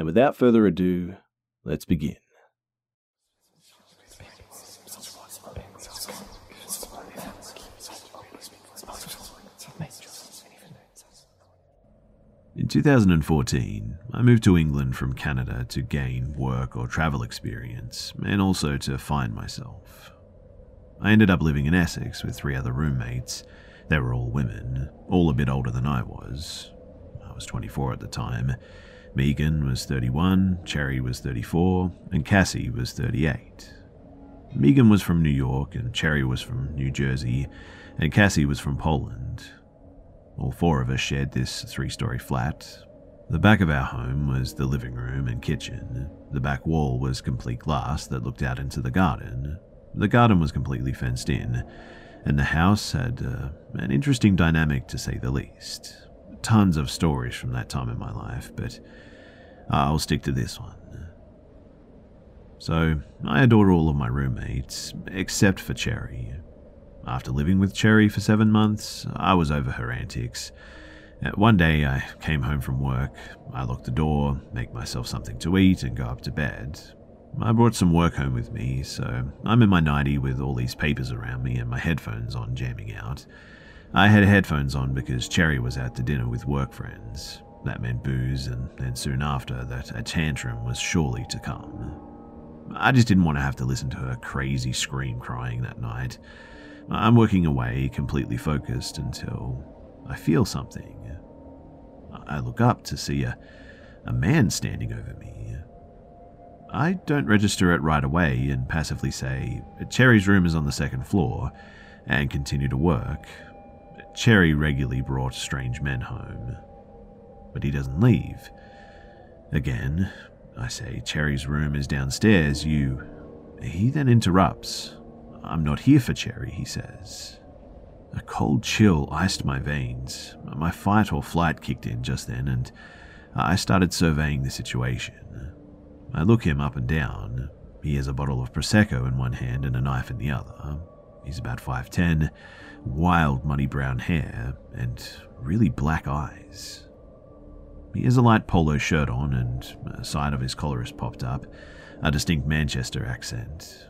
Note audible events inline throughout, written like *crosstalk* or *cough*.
and without further ado, let's begin. In 2014, I moved to England from Canada to gain work or travel experience, and also to find myself. I ended up living in Essex with three other roommates. They were all women, all a bit older than I was. I was 24 at the time. Megan was 31, Cherry was 34, and Cassie was 38. Megan was from New York, and Cherry was from New Jersey, and Cassie was from Poland. All four of us shared this three story flat. The back of our home was the living room and kitchen. The back wall was complete glass that looked out into the garden. The garden was completely fenced in, and the house had uh, an interesting dynamic to say the least. Tons of stories from that time in my life, but I'll stick to this one. So, I adore all of my roommates, except for Cherry. After living with Cherry for seven months, I was over her antics. Uh, one day I came home from work, I locked the door, make myself something to eat, and go up to bed. I brought some work home with me, so I'm in my nightie with all these papers around me and my headphones on jamming out. I had headphones on because Cherry was out to dinner with work friends. That meant booze, and then soon after, that a tantrum was surely to come. I just didn't want to have to listen to her crazy scream crying that night. I'm working away, completely focused, until I feel something. I look up to see a, a man standing over me. I don't register it right away and passively say, Cherry's room is on the second floor, and continue to work. Cherry regularly brought strange men home, but he doesn't leave. Again, I say, Cherry's room is downstairs, you. He then interrupts. I'm not here for Cherry, he says. A cold chill iced my veins. My fight or flight kicked in just then, and I started surveying the situation. I look him up and down. He has a bottle of Prosecco in one hand and a knife in the other. He's about 5'10, wild muddy brown hair, and really black eyes. He has a light polo shirt on, and a side of his collar is popped up, a distinct Manchester accent.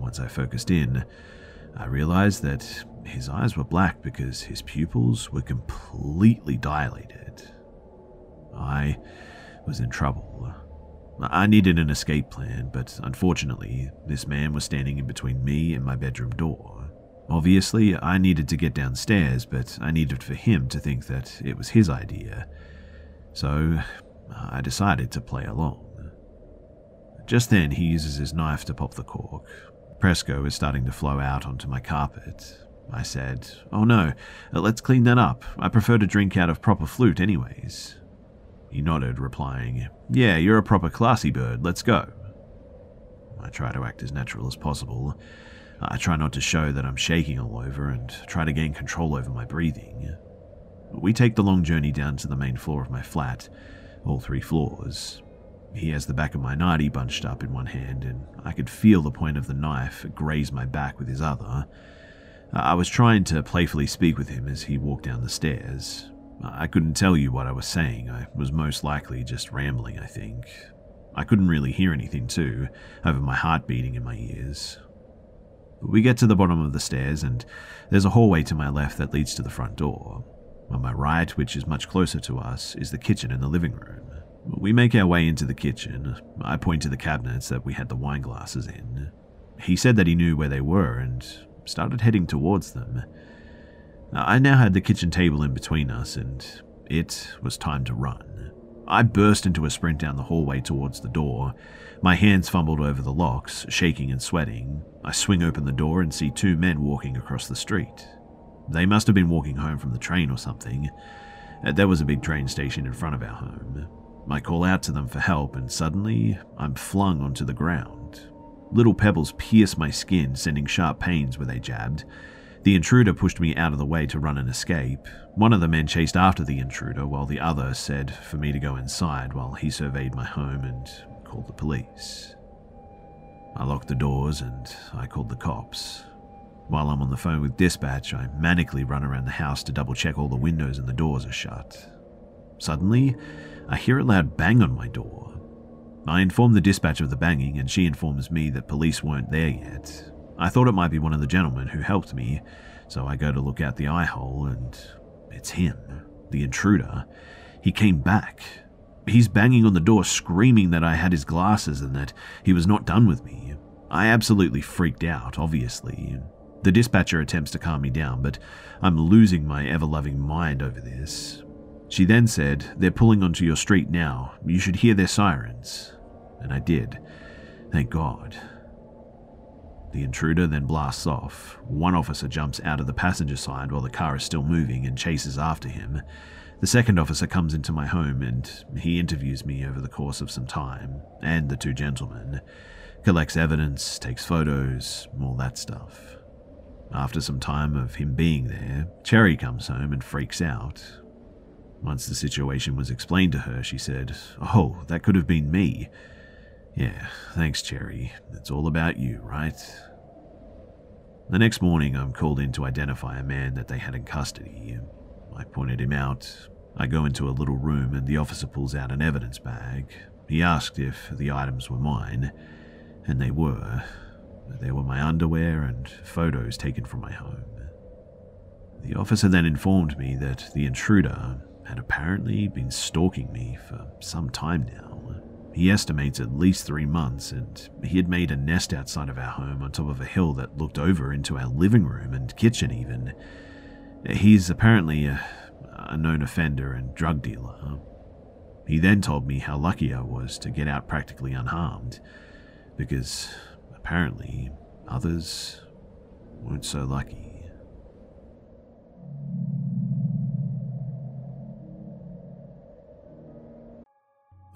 Once I focused in, I realized that his eyes were black because his pupils were completely dilated. I was in trouble. I needed an escape plan, but unfortunately, this man was standing in between me and my bedroom door. Obviously, I needed to get downstairs, but I needed for him to think that it was his idea. So, uh, I decided to play along. Just then, he uses his knife to pop the cork. Prosecco is starting to flow out onto my carpet. I said, Oh no, uh, let's clean that up. I prefer to drink out of proper flute, anyways. He nodded, replying, Yeah, you're a proper classy bird, let's go. I try to act as natural as possible. I try not to show that I'm shaking all over and try to gain control over my breathing. We take the long journey down to the main floor of my flat, all three floors. He has the back of my nightie bunched up in one hand, and I could feel the point of the knife graze my back with his other. I was trying to playfully speak with him as he walked down the stairs. I couldn't tell you what I was saying. I was most likely just rambling, I think. I couldn't really hear anything, too, over my heart beating in my ears. We get to the bottom of the stairs, and there's a hallway to my left that leads to the front door. On my right, which is much closer to us, is the kitchen and the living room. We make our way into the kitchen. I point to the cabinets that we had the wine glasses in. He said that he knew where they were and started heading towards them. I now had the kitchen table in between us, and it was time to run. I burst into a sprint down the hallway towards the door. My hands fumbled over the locks, shaking and sweating. I swing open the door and see two men walking across the street. They must have been walking home from the train or something. Uh, there was a big train station in front of our home. I call out to them for help, and suddenly I'm flung onto the ground. Little pebbles pierce my skin, sending sharp pains where they jabbed. The intruder pushed me out of the way to run and escape. One of the men chased after the intruder, while the other said for me to go inside while he surveyed my home and called the police. I locked the doors and I called the cops. While I'm on the phone with dispatch, I manically run around the house to double check all the windows and the doors are shut. Suddenly, I hear a loud bang on my door. I inform the dispatch of the banging, and she informs me that police weren't there yet. I thought it might be one of the gentlemen who helped me, so I go to look out the eye hole, and it's him, the intruder. He came back. He's banging on the door, screaming that I had his glasses and that he was not done with me. I absolutely freaked out, obviously. The dispatcher attempts to calm me down, but I'm losing my ever loving mind over this. She then said, They're pulling onto your street now. You should hear their sirens. And I did. Thank God. The intruder then blasts off. One officer jumps out of the passenger side while the car is still moving and chases after him. The second officer comes into my home and he interviews me over the course of some time, and the two gentlemen. Collects evidence, takes photos, all that stuff. After some time of him being there, Cherry comes home and freaks out. Once the situation was explained to her, she said, Oh, that could have been me. Yeah, thanks, Cherry. It's all about you, right? The next morning, I'm called in to identify a man that they had in custody. I pointed him out. I go into a little room and the officer pulls out an evidence bag. He asked if the items were mine, and they were. They were my underwear and photos taken from my home. The officer then informed me that the intruder had apparently been stalking me for some time now. He estimates at least three months, and he had made a nest outside of our home on top of a hill that looked over into our living room and kitchen, even. He's apparently a, a known offender and drug dealer. He then told me how lucky I was to get out practically unharmed, because apparently others weren't so lucky.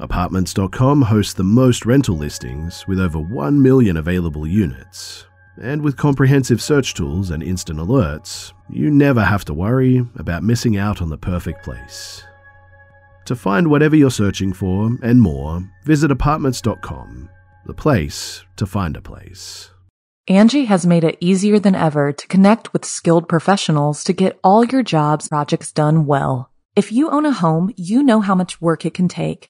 Apartments.com hosts the most rental listings with over 1 million available units. And with comprehensive search tools and instant alerts, you never have to worry about missing out on the perfect place. To find whatever you're searching for and more, visit apartments.com, the place to find a place. Angi has made it easier than ever to connect with skilled professionals to get all your jobs projects done well. If you own a home, you know how much work it can take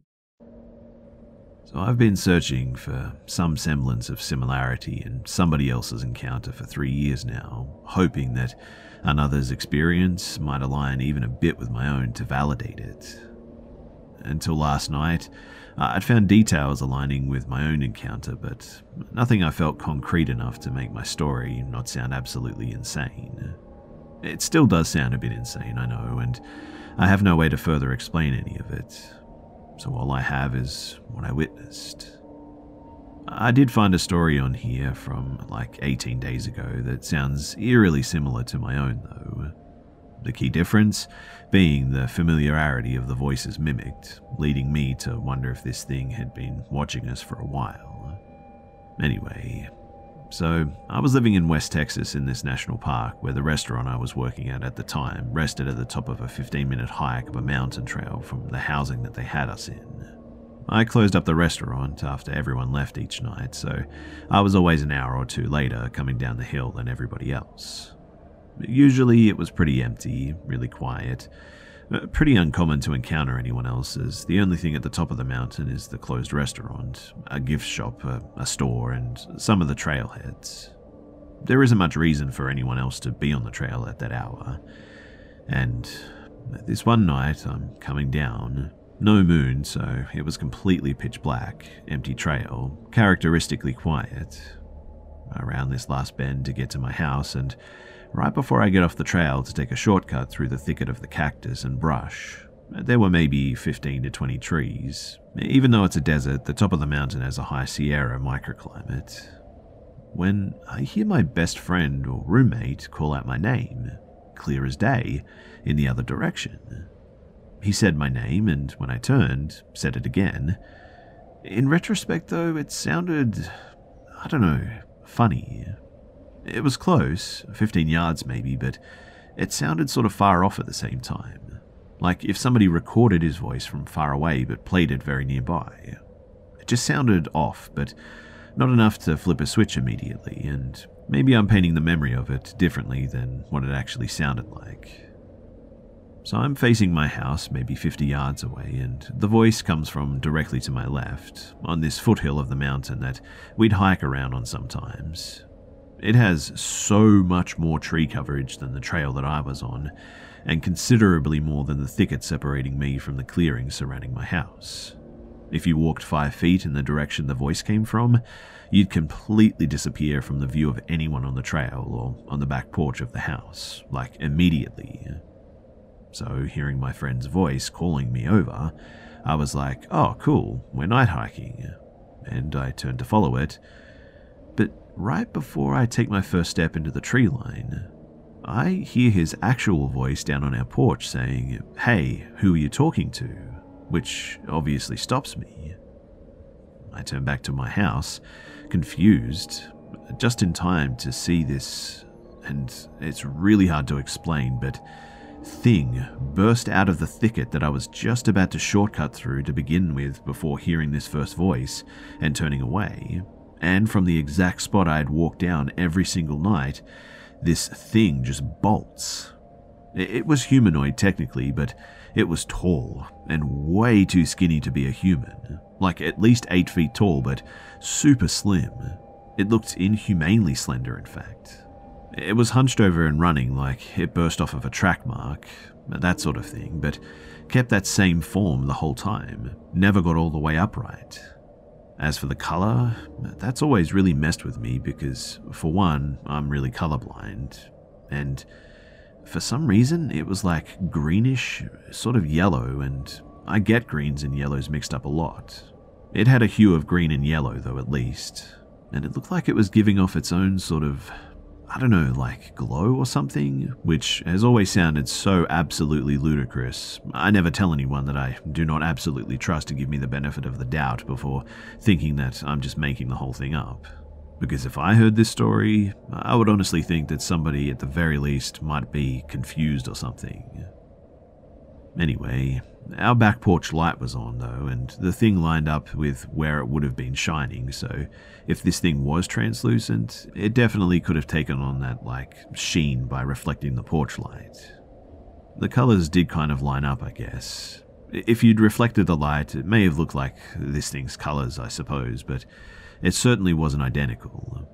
So I've been searching for some semblance of similarity in somebody else's encounter for three years now, hoping that another's experience might align even a bit with my own to validate it. Until last night, I'd found details aligning with my own encounter, but nothing I felt concrete enough to make my story not sound absolutely insane. It still does sound a bit insane, I know, and I have no way to further explain any of it. So all I have is what I witnessed. I did find a story on here from like 18 days ago that sounds eerily similar to my own, though. The key difference being the familiarity of the voices mimicked, leading me to wonder if this thing had been watching us for a while. Anyway, so I was living in West Texas in this national park where the restaurant I was working at at the time rested at the top of a 15 minute hike of a mountain trail from the housing that they had us in. I closed up the restaurant after everyone left each night, so I was always an hour or two later coming down the hill than everybody else. Usually it was pretty empty, really quiet. Uh, pretty uncommon to encounter anyone else, as the only thing at the top of the mountain is the closed restaurant, a gift shop, a, a store, and some of the trailheads. There isn't much reason for anyone else to be on the trail at that hour. And this one night, I'm coming down. No moon, so it was completely pitch black, empty trail, characteristically quiet. Around this last bend to get to my house, and right before I get off the trail to take a shortcut through the thicket of the cactus and brush. There were maybe 15 to 20 trees. Even though it's a desert, the top of the mountain has a high Sierra microclimate. When I hear my best friend or roommate call out my name, clear as day, in the other direction. He said my name, and when I turned, said it again. In retrospect, though, it sounded, I don't know, funny, it was close, 15 yards maybe, but it sounded sort of far off at the same time. Like if somebody recorded his voice from far away but played it very nearby. It just sounded off, but not enough to flip a switch immediately, and maybe I'm painting the memory of it differently than what it actually sounded like. So I'm facing my house, maybe 50 yards away, and the voice comes from directly to my left, on this foothill of the mountain that we'd hike around on sometimes. It has so much more tree coverage than the trail that I was on, and considerably more than the thicket separating me from the clearing surrounding my house. If you walked five feet in the direction the voice came from, you'd completely disappear from the view of anyone on the trail or on the back porch of the house, like immediately. So, hearing my friend's voice calling me over, I was like, oh, cool, we're night hiking. And I turned to follow it, right before I take my first step into the tree line, I hear his actual voice down on our porch saying, Hey, who are you talking to? Which obviously stops me. I turn back to my house, confused, just in time to see this, and it's really hard to explain, but thing burst out of the thicket that I was just about to shortcut through to begin with before hearing this first voice and turning away and from the exact spot I had walked down every single night, this thing just bolts. It was humanoid technically, but it was tall and way too skinny to be a human. Like at least 8 feet tall, but super slim. It looked inhumanely slender, in fact. It was hunched over and running like it burst off of a track mark, that sort of thing, but kept that same form the whole time, never got all the way upright. As for the colour, that's always really messed with me because, for one, I'm really colourblind, and for some reason it was like greenish, sort of yellow, and I get greens and yellows mixed up a lot. It had a hue of green and yellow, though, at least, and it looked like it was giving off its own sort of I don't know, like glow or something, which has always sounded so absolutely ludicrous. I never tell anyone that I do not absolutely trust to give me the benefit of the doubt before thinking that I'm just making the whole thing up. Because if I heard this story, I would honestly think that somebody at the very least might be confused or something. Anyway, Our back porch light was on, though, and the thing lined up with where it would have been shining, so if this thing was translucent, it definitely could have taken on that, like, sheen by reflecting the porch light. The colours did kind of line up, I guess. If you'd reflected the light, it may have looked like this thing's colours, I suppose, but it certainly wasn't identical.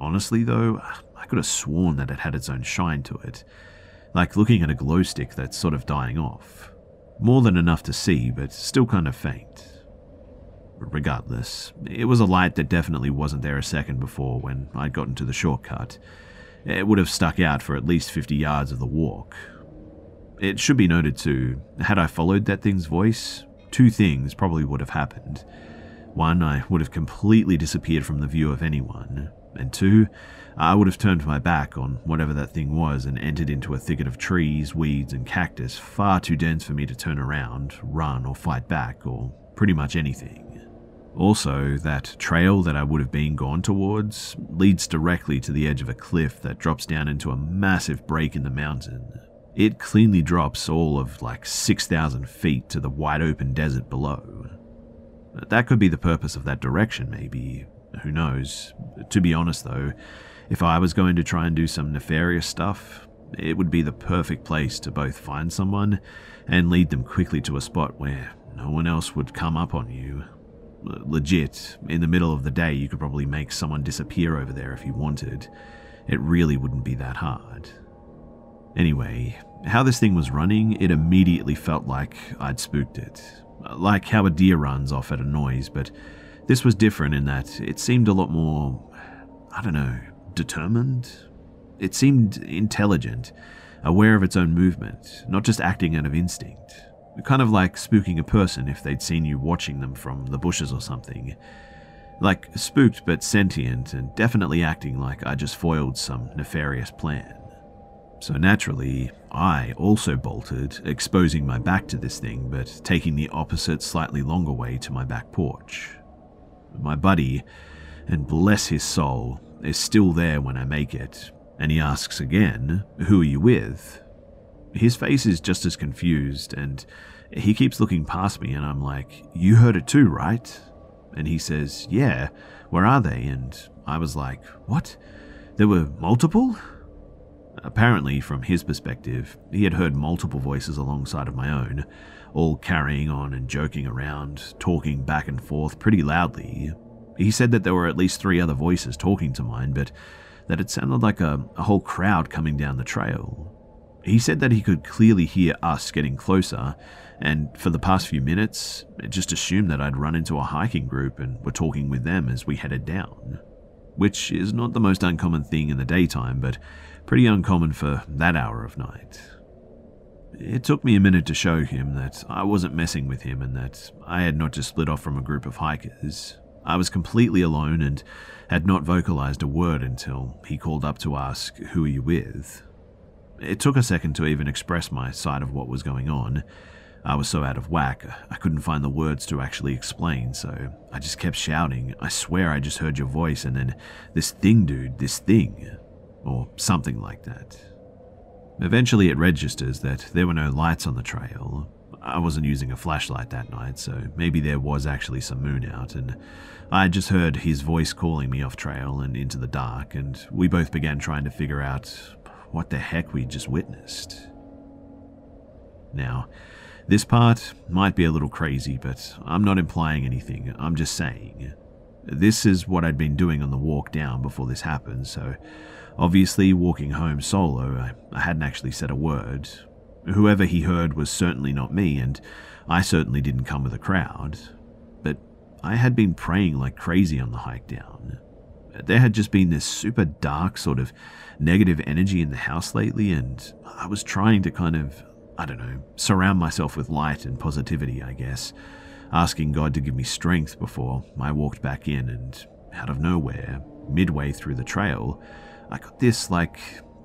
Honestly, though, I could have sworn that it had its own shine to it, like looking at a glow stick that's sort of dying off. More than enough to see, but still kind of faint. Regardless, it was a light that definitely wasn't there a second before when I'd gotten to the shortcut. It would have stuck out for at least 50 yards of the walk. It should be noted too, had I followed that thing's voice, two things probably would have happened. One, I would have completely disappeared from the view of anyone, and two, I would have turned my back on whatever that thing was and entered into a thicket of trees, weeds, and cactus far too dense for me to turn around, run, or fight back, or pretty much anything. Also, that trail that I would have been gone towards leads directly to the edge of a cliff that drops down into a massive break in the mountain. It cleanly drops all of like 6,000 feet to the wide open desert below. That could be the purpose of that direction, maybe. Who knows? To be honest, though, if I was going to try and do some nefarious stuff, it would be the perfect place to both find someone and lead them quickly to a spot where no one else would come up on you. Legit, in the middle of the day, you could probably make someone disappear over there if you wanted. It really wouldn't be that hard. Anyway, how this thing was running, it immediately felt like I'd spooked it. Like how a deer runs off at a noise, but this was different in that it seemed a lot more, I don't know, determined? It seemed intelligent, aware of its own movement, not just acting out of instinct. Kind of like spooking a person if they'd seen you watching them from the bushes or something. Like spooked but sentient and definitely acting like I just foiled some nefarious plan. So naturally, I also bolted, exposing my back to this thing but taking the opposite, slightly longer way to my back porch. My buddy, and bless his soul, is still there when I make it, and he asks again, Who are you with? His face is just as confused, and he keeps looking past me, and I'm like, You heard it too, right? And he says, Yeah, where are they? And I was like, What? There were multiple? Apparently, from his perspective, he had heard multiple voices alongside of my own, all carrying on and joking around, talking back and forth pretty loudly. He said that there were at least three other voices talking to mine, but that it sounded like a, a whole crowd coming down the trail. He said that he could clearly hear us getting closer, and for the past few minutes, just assumed that I'd run into a hiking group and were talking with them as we headed down. Which is not the most uncommon thing in the daytime, but pretty uncommon for that hour of night. It took me a minute to show him that I wasn't messing with him and that I had not just split off from a group of hikers. I was completely alone and had not vocalized a word until he called up to ask, Who are you with? It took a second to even express my side of what was going on. I was so out of whack, I couldn't find the words to actually explain, so I just kept shouting, I swear I just heard your voice, and then, this thing, dude, this thing or something like that. Eventually, it registers that there were no lights on the trail. I wasn't using a flashlight that night, so maybe there was actually some moon out, and I had just heard his voice calling me off trail and into the dark, and we both began trying to figure out what the heck we'd just witnessed. Now, this part might be a little crazy, but I'm not implying anything, I'm just saying. This is what I'd been doing on the walk down before this happened, so Obviously, walking home solo, I, hadn't actually said a word. Whoever he heard was certainly not me, and I certainly didn't come with a crowd. But I had been praying like crazy on the hike down. There had just been this super dark sort of negative energy in the house lately, and I was trying to kind of, I don't know, surround myself with light and positivity, I guess, asking God to give me strength before I walked back in, and out of nowhere, midway through the trail, I got this, like,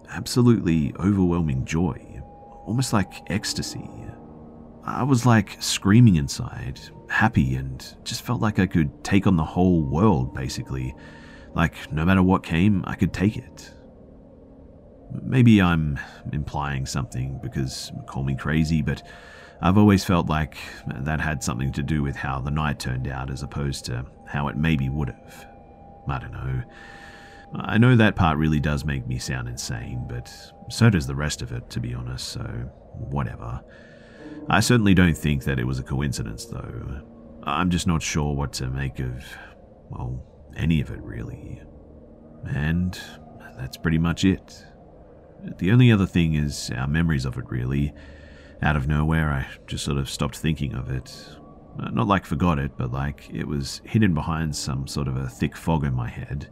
absolutely overwhelming joy, almost like ecstasy. I was like screaming inside, happy, and just felt like I could take on the whole world, basically. Like, no matter what came, I could take it. Maybe I'm implying something because call me crazy, but I've always felt like that had something to do with how the night turned out as opposed to how it maybe would have. I don't know. I know that part really does make me sound insane, but so does the rest of it, to be honest, so whatever. I certainly don't think that it was a coincidence, though. I'm just not sure what to make of, well, any of it, really. And that's pretty much it. The only other thing is our memories of it, really. Out of nowhere, I just sort of stopped thinking of it. Not like forgot it, but like it was hidden behind some sort of a thick fog in my head.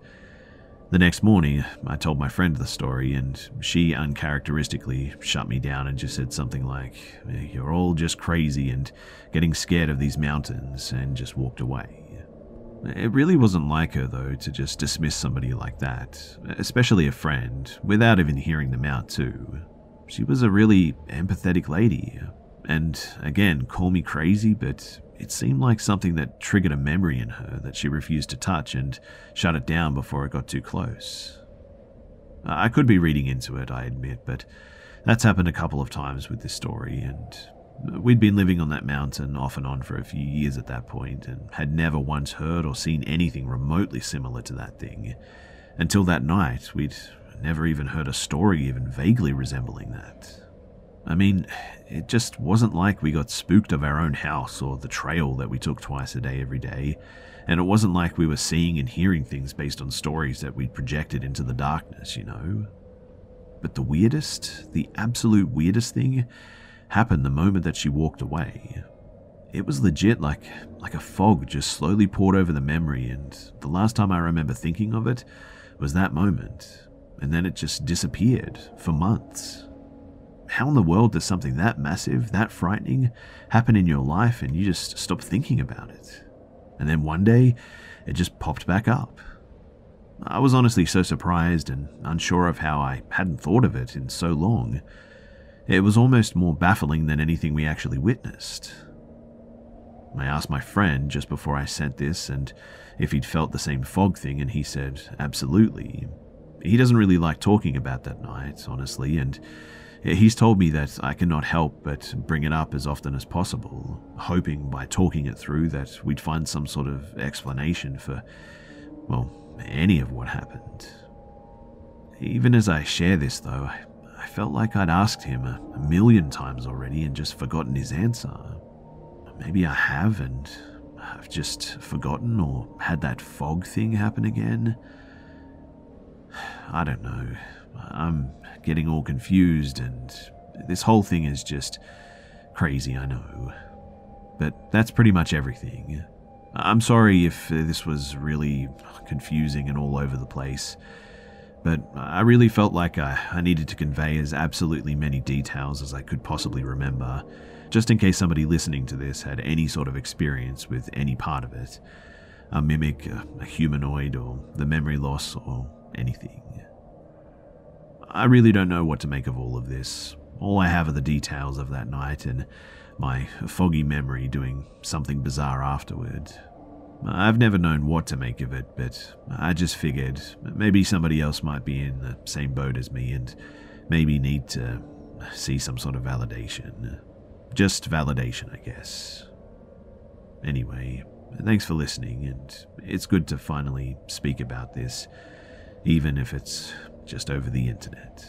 The next morning, I told my friend the story, and she uncharacteristically shut me down and just said something like, You're all just crazy and getting scared of these mountains, and just walked away. It really wasn't like her, though, to just dismiss somebody like that, especially a friend, without even hearing them out, too. She was a really empathetic lady. And again, call me crazy, but it seemed like something that triggered a memory in her that she refused to touch and shut it down before it got too close. I could be reading into it, I admit, but that's happened a couple of times with this story, and we'd been living on that mountain off and on for a few years at that point, and had never once heard or seen anything remotely similar to that thing. Until that night, we'd never even heard a story even vaguely resembling that. I mean, it just wasn't like we got spooked of our own house or the trail that we took twice a day every day, and it wasn't like we were seeing and hearing things based on stories that we'd projected into the darkness, you know? But the weirdest, the absolute weirdest thing happened the moment that she walked away. It was legit like like a fog just slowly poured over the memory and the last time I remember thinking of it was that moment and then it just disappeared for months. How in the world does something that massive, that frightening, happen in your life and you just stop thinking about it? And then one day, it just popped back up. I was honestly so surprised and unsure of how I hadn't thought of it in so long. It was almost more baffling than anything we actually witnessed. I asked my friend just before I sent this and if he'd felt the same fog thing, and he said, absolutely. He doesn't really like talking about that night, honestly, and he's told me that I cannot help but bring it up as often as possible, hoping by talking it through that we'd find some sort of explanation for, well, any of what happened. Even as I share this, though, I felt like I'd asked him a, million times already and just forgotten his answer. Maybe I have and I've just forgotten or had that fog thing happen again. *sighs* I don't know. I'm getting all confused, and this whole thing is just crazy, I know. But that's pretty much everything. I'm sorry if this was really confusing and all over the place, but I really felt like I, I needed to convey as absolutely many details as I could possibly remember, just in case somebody listening to this had any sort of experience with any part of it a mimic, a, a humanoid, or the memory loss, or anything. I really don't know what to make of all of this. All I have are the details of that night and my foggy memory doing something bizarre afterward. I've never known what to make of it, but I just figured maybe somebody else might be in the same boat as me and maybe need to see some sort of validation. Just validation, I guess. Anyway, thanks for listening, and it's good to finally speak about this even if it's just over the internet.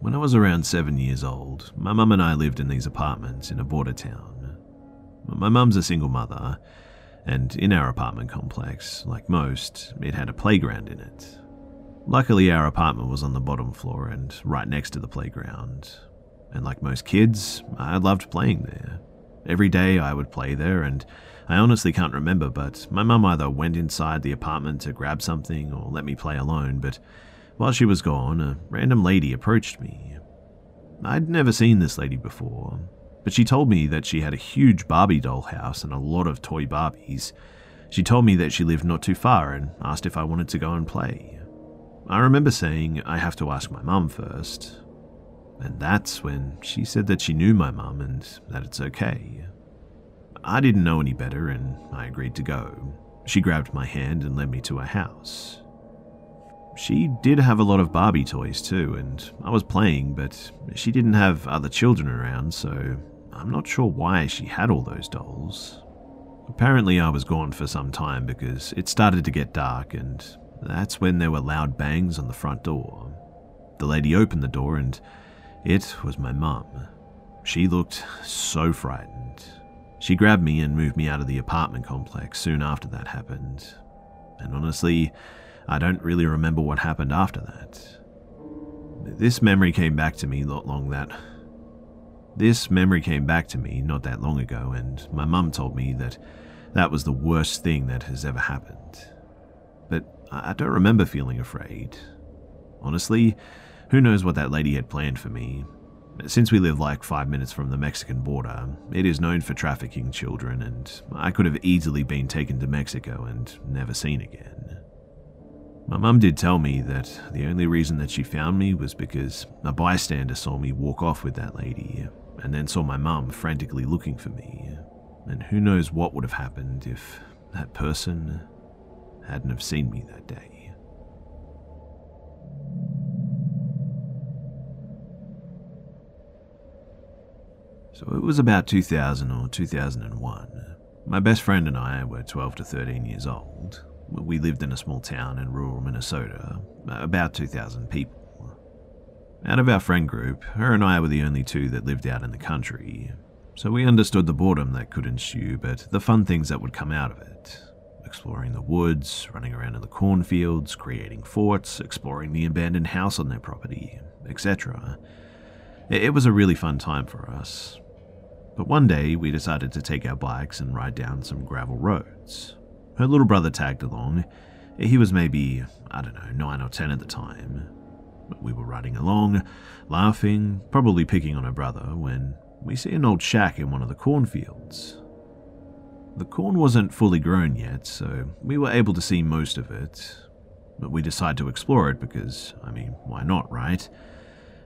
When I was around seven years old, my mum and I lived in these apartments in a border town. My mum's a single mother, and in our apartment complex, like most, it had a playground in it. Luckily, our apartment was on the bottom floor and right next to the playground. And like most kids, I loved playing there. Every day I would play there, and I honestly can't remember, but my mum either went inside the apartment to grab something or let me play alone. But while she was gone, a random lady approached me. I'd never seen this lady before, but she told me that she had a huge Barbie doll house and a lot of toy Barbies. She told me that she lived not too far and asked if I wanted to go and play. I remember saying I have to ask my mum first, and that's when she said that she knew my mum and that it's okay. I didn't know any better and I agreed to go. She grabbed my hand and led me to her house. she did have a lot of Barbie toys too, and I was playing, but she didn't have other children around, so I'm not sure why she had all those dolls. Apparently, I was gone for some time because it started to get dark, and that's when there were loud bangs on the front door. The lady opened the door, and it was my mum. She looked so frightened. She grabbed me and moved me out of the apartment complex soon after that happened. And honestly, I don't really remember what happened after that. This memory came back to me not long that. This memory came back to me not that long ago, and my mum told me that that was the worst thing that has ever happened. But I don't remember feeling afraid. Honestly, who knows what that lady had planned for me. Since we live like five minutes from the Mexican border, it is known for trafficking children, and I could have easily been taken to Mexico and never seen again. My mum did tell me that the only reason that she found me was because a bystander saw me walk off with that lady, and then saw my mum frantically looking for me. And who knows what would have happened if that person hadn't have seen me that day. So it was about 2000 or 2001. My best friend and I were 12 to 13 years old. We lived in a small town in rural Minnesota, about 2,000 people. Out of our friend group, her and I were the only two that lived out in the country, so we understood the boredom that could ensue, but the fun things that would come out of it. Exploring the woods, running around in the cornfields, creating forts, exploring the abandoned house on their property, etc. It was a really fun time for us. But one day we decided to take our bikes and ride down some gravel roads. Her little brother tagged along. He was maybe, I don't know, 9 or 10 at the time. But We were riding along, laughing, probably picking on her brother, when we see an old shack in one of the cornfields. The corn wasn't fully grown yet, so we were able to see most of it. But we decided to explore it because, I mean, why not, right?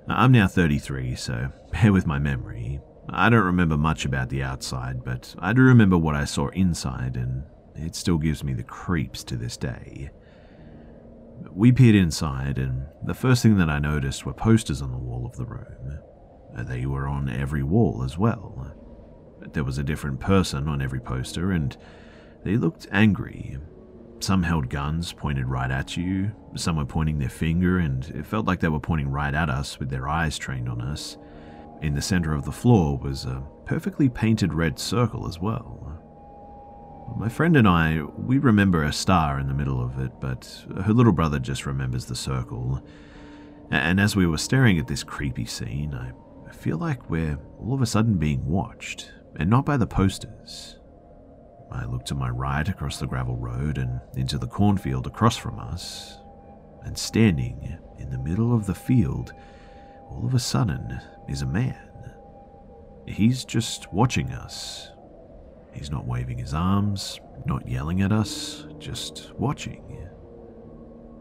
I'm now 33, so bear with my memory. I don't remember much about the outside, but I do remember what I saw inside, and it still gives me the creeps to this day. We peered inside, and the first thing that I noticed were posters on the wall of the room. They were on every wall as well. There was a different person on every poster, and they looked angry. Some held guns pointed right at you, some were pointing their finger, and it felt like they were pointing right at us with their eyes trained on us. In the center of the floor was a perfectly painted red circle as well. My friend and I, we remember a star in the middle of it, but her little brother just remembers the circle. And as we were staring at this creepy scene, I feel like we're all of a sudden being watched, and not by the posters. I look to my right across the gravel road and into the cornfield across from us, and standing in the middle of the field, all of a sudden, is a man. He's just watching us, He's not waving his arms, not yelling at us, just watching.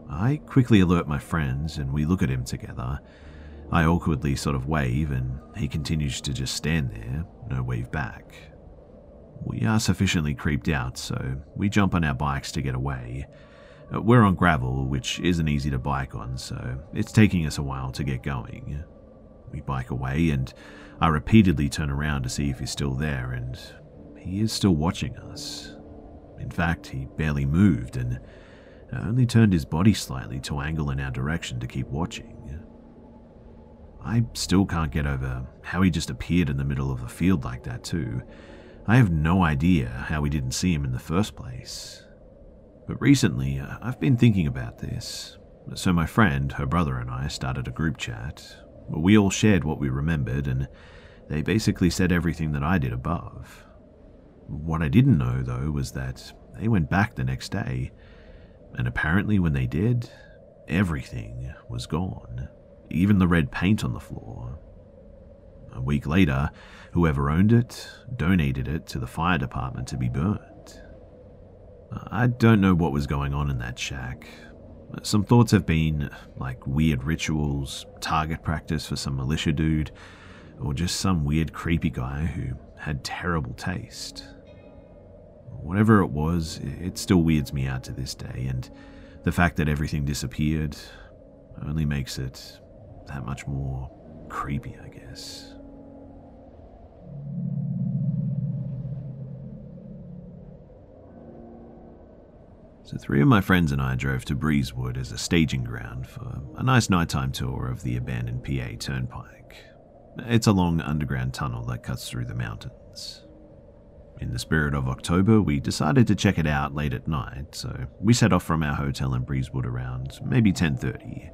I quickly alert my friends and we look at him together. I awkwardly sort of wave and he continues to just stand there, no wave back. We are sufficiently creeped out, so we jump on our bikes to get away. Uh, we're on gravel, which isn't easy to bike on, so it's taking us a while to get going. We bike away, and I repeatedly turn around to see if he's still there, and he is still watching us. In fact, he barely moved and uh, only turned his body slightly to angle in our direction to keep watching. I still can't get over how he just appeared in the middle of the field like that, too. I have no idea how we didn't see him in the first place. But recently, uh, I've been thinking about this. So, my friend, her brother, and I started a group chat. We all shared what we remembered, and they basically said everything that I did above. What I didn't know, though, was that they went back the next day, and apparently, when they did, everything was gone, even the red paint on the floor. A week later, whoever owned it donated it to the fire department to be burnt. I don't know what was going on in that shack. Some thoughts have been like weird rituals, target practice for some militia dude, or just some weird creepy guy who had terrible taste. Whatever it was, it still weirds me out to this day, and The fact that everything disappeared only makes it that much more creepy, I guess. So, three of my friends and I drove to Breezewood as a staging ground for a nice nighttime tour of the abandoned PA Turnpike. It's a long underground tunnel that cuts through the mountains. In the spirit of October, we decided to check it out late at night, so we set off from our hotel in Breezewood around maybe 10:30.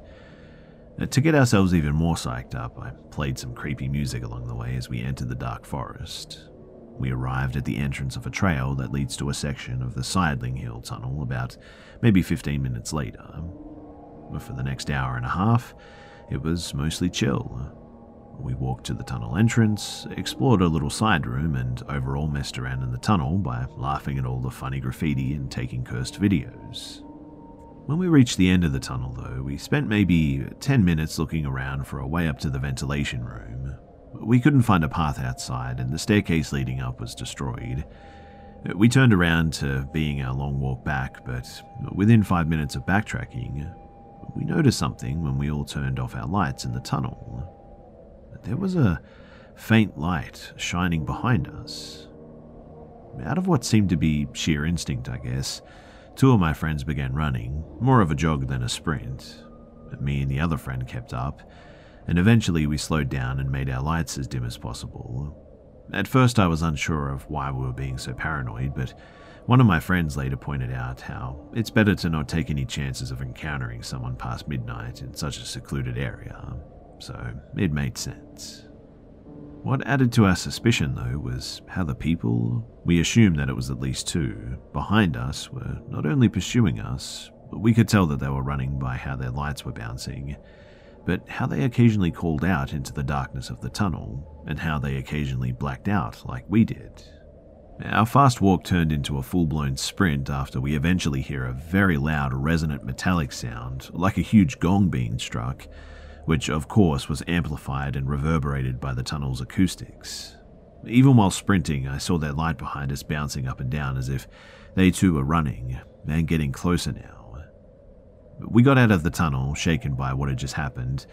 Uh, to get ourselves even more psyched up, I played some creepy music along the way as we entered the dark forest. We arrived at the entrance of a trail that leads to a section of the Sidling Hill Tunnel about maybe 15 minutes later. But for the next hour and a half, it was mostly chill. We walked to the tunnel entrance, explored a little side room, and overall messed around in the tunnel by laughing at all the funny graffiti and taking cursed videos. When we reached the end of the tunnel, though, we spent maybe 10 minutes looking around for a way up to the ventilation room, we couldn't find a path outside, and the staircase leading up was destroyed. We turned around to being our long walk back, but within five minutes of backtracking, we noticed something when we all turned off our lights in the tunnel. There was a faint light shining behind us. Out of what seemed to be sheer instinct, I guess, two of my friends began running, more of a jog than a sprint. But me and the other friend kept up, and eventually we slowed down and made our lights as dim as possible. At first, I was unsure of why we were being so paranoid, but one of my friends later pointed out how it's better to not take any chances of encountering someone past midnight in such a secluded area, so it made sense. What added to our suspicion, though, was how the people, we assumed that it was at least two, behind us were not only pursuing us, but we could tell that they were running by how their lights were bouncing, but how they occasionally called out into the darkness of the tunnel, and how they occasionally blacked out like we did. Our fast walk turned into a full blown sprint after we eventually hear a very loud, resonant metallic sound, like a huge gong being struck, which of course was amplified and reverberated by the tunnel's acoustics. Even while sprinting, I saw that light behind us bouncing up and down as if they too were running and getting closer now. We got out of the tunnel, shaken by what had just happened,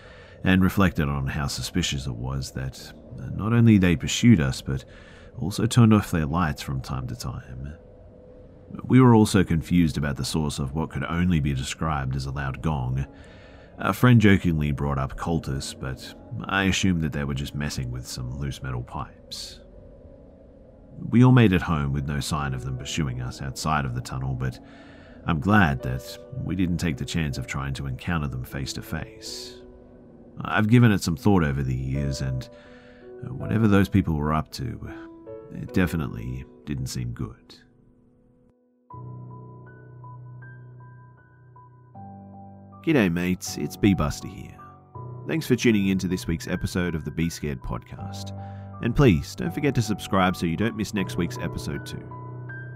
and reflected on how suspicious it was that uh, not only they pursued us, but also turned off their lights from time to time. We were also confused about the source of what could only be described as a loud gong. A friend jokingly brought up cultists, but I assumed that they were just messing with some loose metal pipes. We all made it home with no sign of them pursuing us outside of the tunnel, but I'm glad that we didn't take the chance of trying to encounter them face to face. I've given it some thought over the years, and uh, whatever those people were up to, it definitely didn't seem good. G'day, mates, it's Be Busta here. Thanks for tuning in to this week's episode of the Be Scared podcast. And please don't forget to subscribe so you don't miss next week's episode, too.